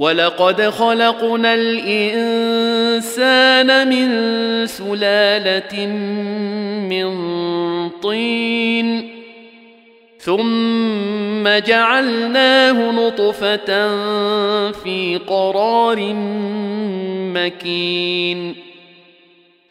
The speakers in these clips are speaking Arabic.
ولقد خلقنا الانسان من سلاله من طين ثم جعلناه نطفه في قرار مكين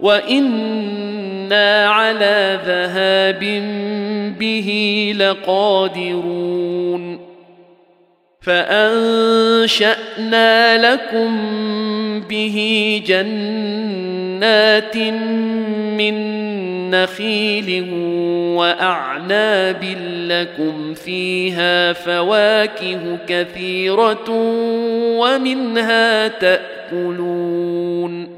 وأنا على ذهاب به لقادرون فانشانا لكم به جنات من نخيل واعناب لكم فيها فواكه كثيره ومنها تاكلون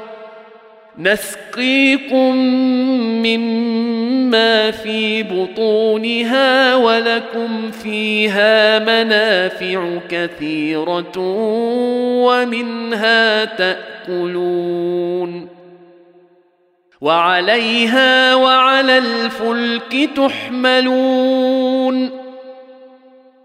نسقيكم مما في بطونها ولكم فيها منافع كثيرة ومنها تأكلون وعليها وعلى الفلك تحملون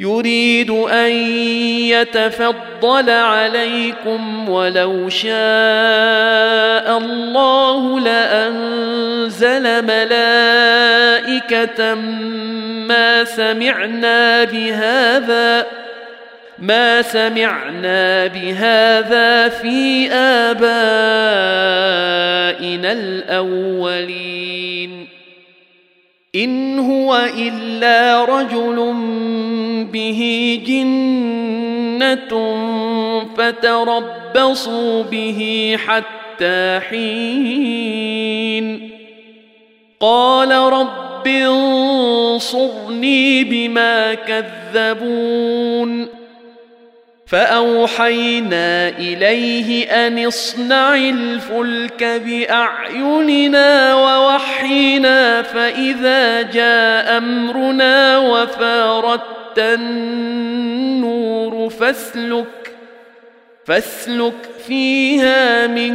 يريد أن يتفضل عليكم ولو شاء الله لأنزل ملائكة ما سمعنا بهذا ما سمعنا بهذا في آبائنا الأولين إن هو إلا رجل به جنة فتربصوا به حتى حين. قال رب انصرني بما كذبون. فأوحينا إليه أن اصنع الفلك بأعيننا ووحينا فإذا جاء أمرنا وفاردت النور فاسلك فاسلك فيها من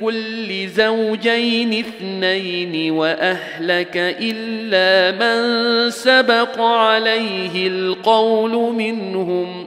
كل زوجين اثنين وأهلك إلا من سبق عليه القول منهم.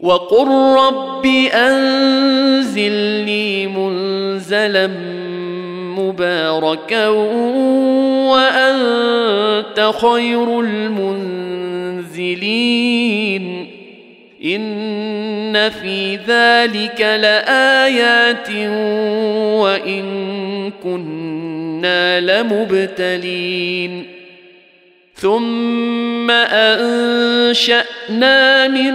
وقل رب انزلني منزلا مباركا وانت خير المنزلين ان في ذلك لايات وان كنا لمبتلين ثم انشانا من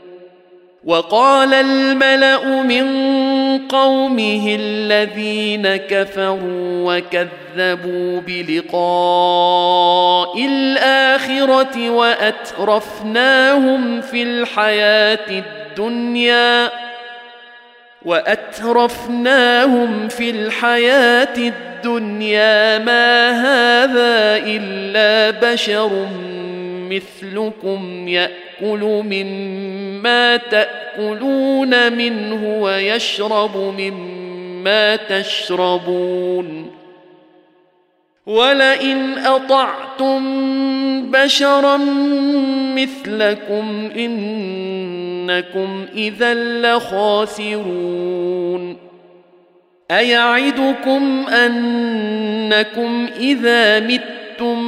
وقال الملأ من قومه الذين كفروا وكذبوا بلقاء الآخرة وأترفناهم في الحياة الدنيا وأترفناهم في الحياة الدنيا ما هذا إلا بشر مثلكم يأكل مما تأكلون منه ويشرب مما تشربون. ولئن اطعتم بشرا مثلكم انكم اذا لخاسرون. ايعدكم انكم اذا متم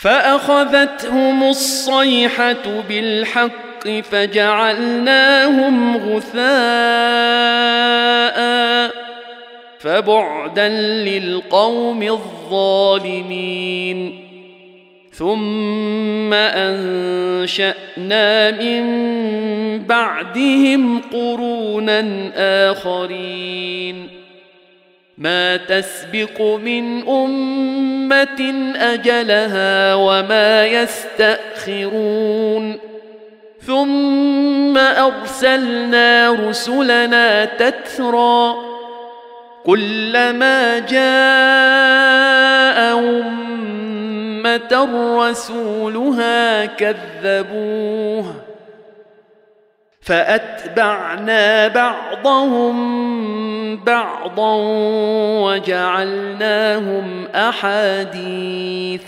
فأخذتهم الصيحة بالحق فجعلناهم غثاء فبعدا للقوم الظالمين. ثم أنشأنا من بعدهم قرونا آخرين. ما تسبق من أمة أجلها وما يستأخرون. ثم أرسلنا رسلنا تترى كلما جاء أمة رسولها كذبوه. فأتبعنا بعضهم بعضا وجعلناهم أحاديث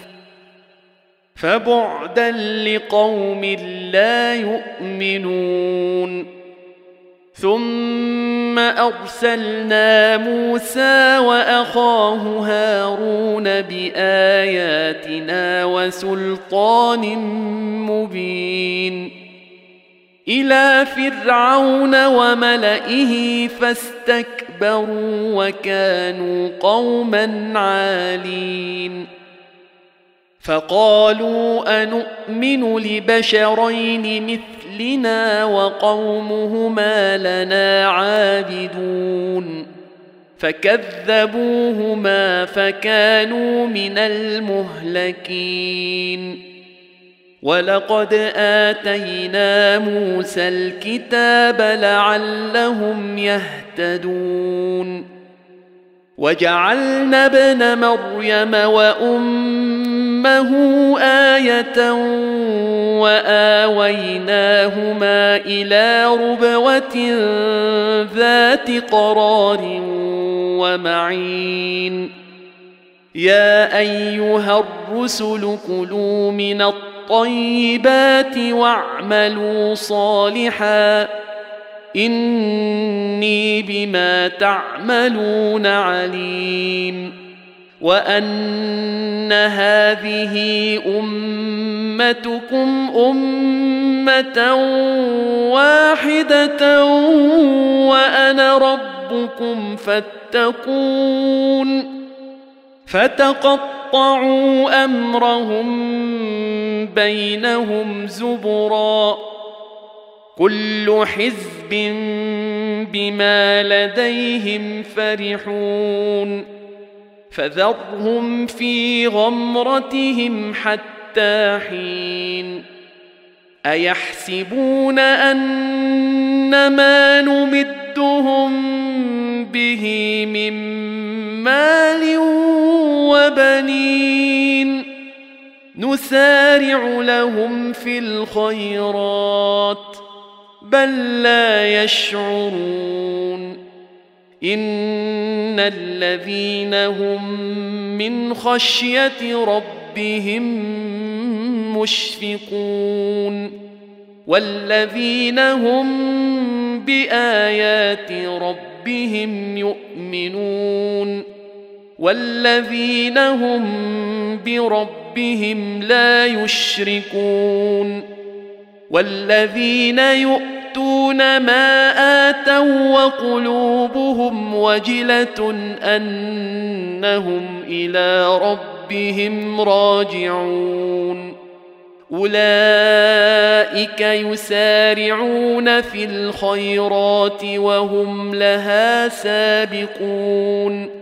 فبعدا لقوم لا يؤمنون ثم أرسلنا موسى وأخاه هارون بآياتنا وسلطان مبين إلى فرعون وملئه فاستكبروا وكانوا قوما عالين. فقالوا انومن لبشرين مثلنا وقومهما لنا عابدون. فكذبوهما فكانوا من المهلكين. ولقد اتينا موسى الكتاب لعلهم يهتدون وجعلنا ابن مريم وامه إيه واويناهما إلى ربوه ذات قرار ومعين يا ايها الرسل كلوا من الطيب الطيبات واعملوا صالحا إني بما تعملون عليم وأن هذه أمتكم أمة واحدة وأنا ربكم فاتقون فتقطعوا أمرهم بينهم زبرا كل حزب بما لديهم فرحون فذرهم في غمرتهم حتى حين أيحسبون ان ما نمدهم به من مال وبنين. نسارع لهم في الخيرات بل لا يشعرون. إن الذين هم من خشية ربهم مشفقون. والذين هم بآيات ربهم يؤمنون. والذين هم بربهم لا يشركون والذين يؤتون ما آتوا وقلوبهم وجلة أنهم إلى ربهم راجعون أولئك يسارعون في الخيرات وهم لها سابقون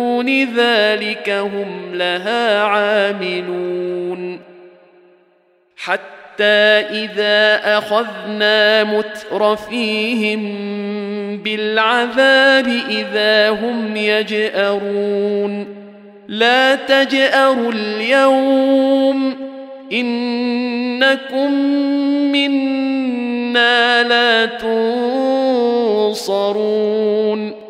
ذلك هم لها عاملون حتى اذا اخذنا مترفيهم بالعذاب اذا هم يجارون لا تجاروا اليوم انكم منا لا تنصرون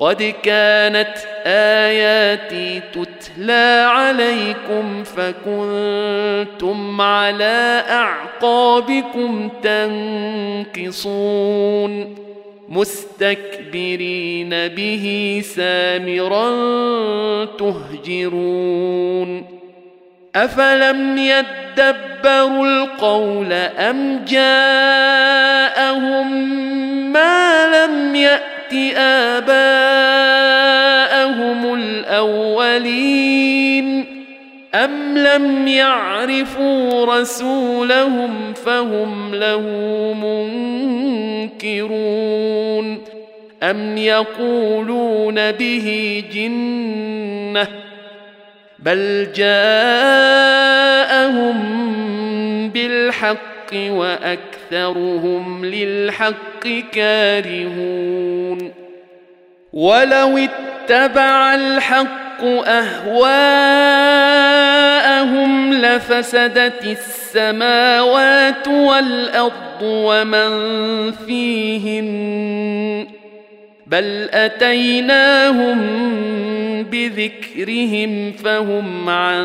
قد كانت آياتي تتلى عليكم فكنتم على أعقابكم تنكصون مستكبرين به سامرا تهجرون أفلم يدبروا القول أم جاءهم ما لم يات آباءهم الأولين أم لم يعرفوا رسولهم فهم له منكرون أم يقولون به جنة بل جاءهم بالحق وأكثرهم للحق كارهون. ولو اتبع الحق اهواءهم لفسدت السماوات والارض ومن فيهن بل اتيناهم بذكرهم فهم عن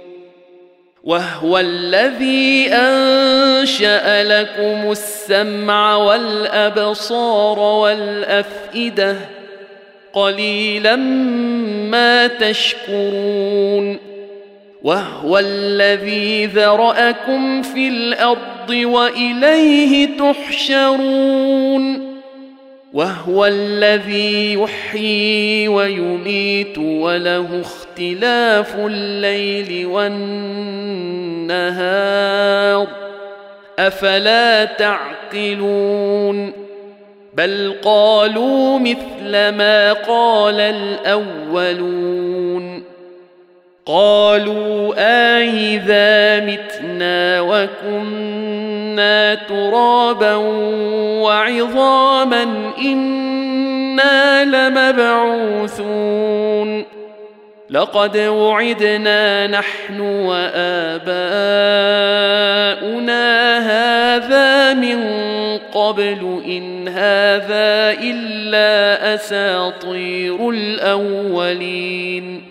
وهو الذي أنشأ لكم السمع والأبصار والأفئدة قليلا ما تشكرون وهو الذي ذرأكم في الأرض وإليه تحشرون وهو الذي يحيي ويميت وله اختلاف الليل والنهار. أفلا تعقلون؟ بل قالوا مثل ما قال الأولون. قالوا آئذا متنا وكنا ترابا وعظاما إنا لمبعوثون لقد وعدنا نحن وآباؤنا هذا من قبل إن هذا إلا أساطير الأولين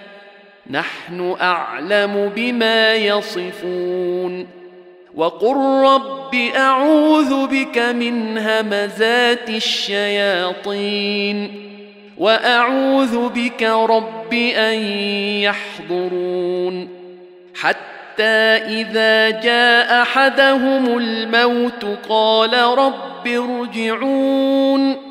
نحن أعلم بما يصفون. وقل رب أعوذ بك من همزات الشياطين. وأعوذ بك رب أن يحضرون. حتى إذا جاء أحدهم الموت قال رب ارجعون.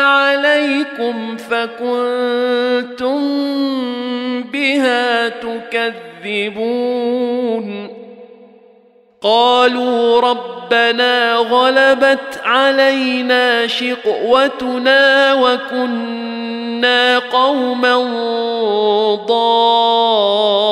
عليكم فكنتم بها تكذبون قالوا ربنا غلبت علينا شقوتنا وكنا قوما ضالين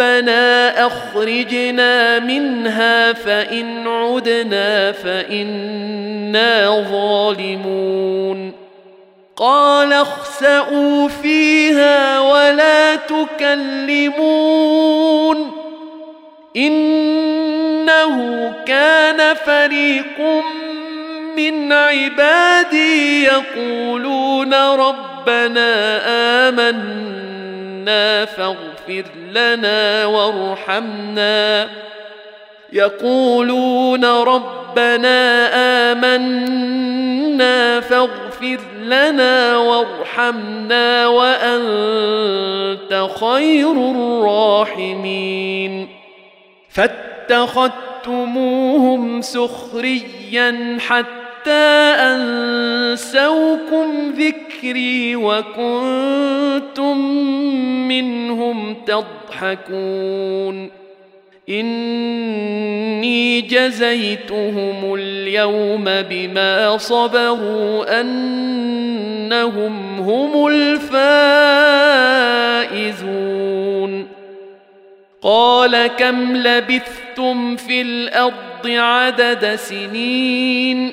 ربنا أخرجنا منها فإن عدنا فإنا ظالمون. قال اخسئوا فيها ولا تكلمون. إنه كان فريق من عبادي يقولون ربنا آمنا. فاغفر لنا وارحمنا. يقولون ربنا آمنا فاغفر لنا وارحمنا وأنت خير الراحمين. فاتخذتموهم سخريا حتى أنسوكم ذكري وكنتم منهم تضحكون. إني جزيتهم اليوم بما صبروا أنهم هم الفائزون. قال كم لبثتم في الأرض عدد سنين؟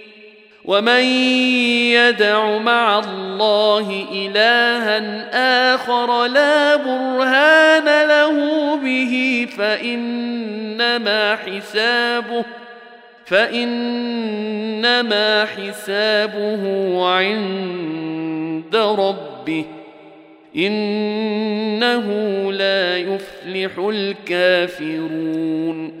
ومن يدع مع الله الها اخر لا برهان له به فانما حسابه فانما حسابه عند ربه انه لا يفلح الكافرون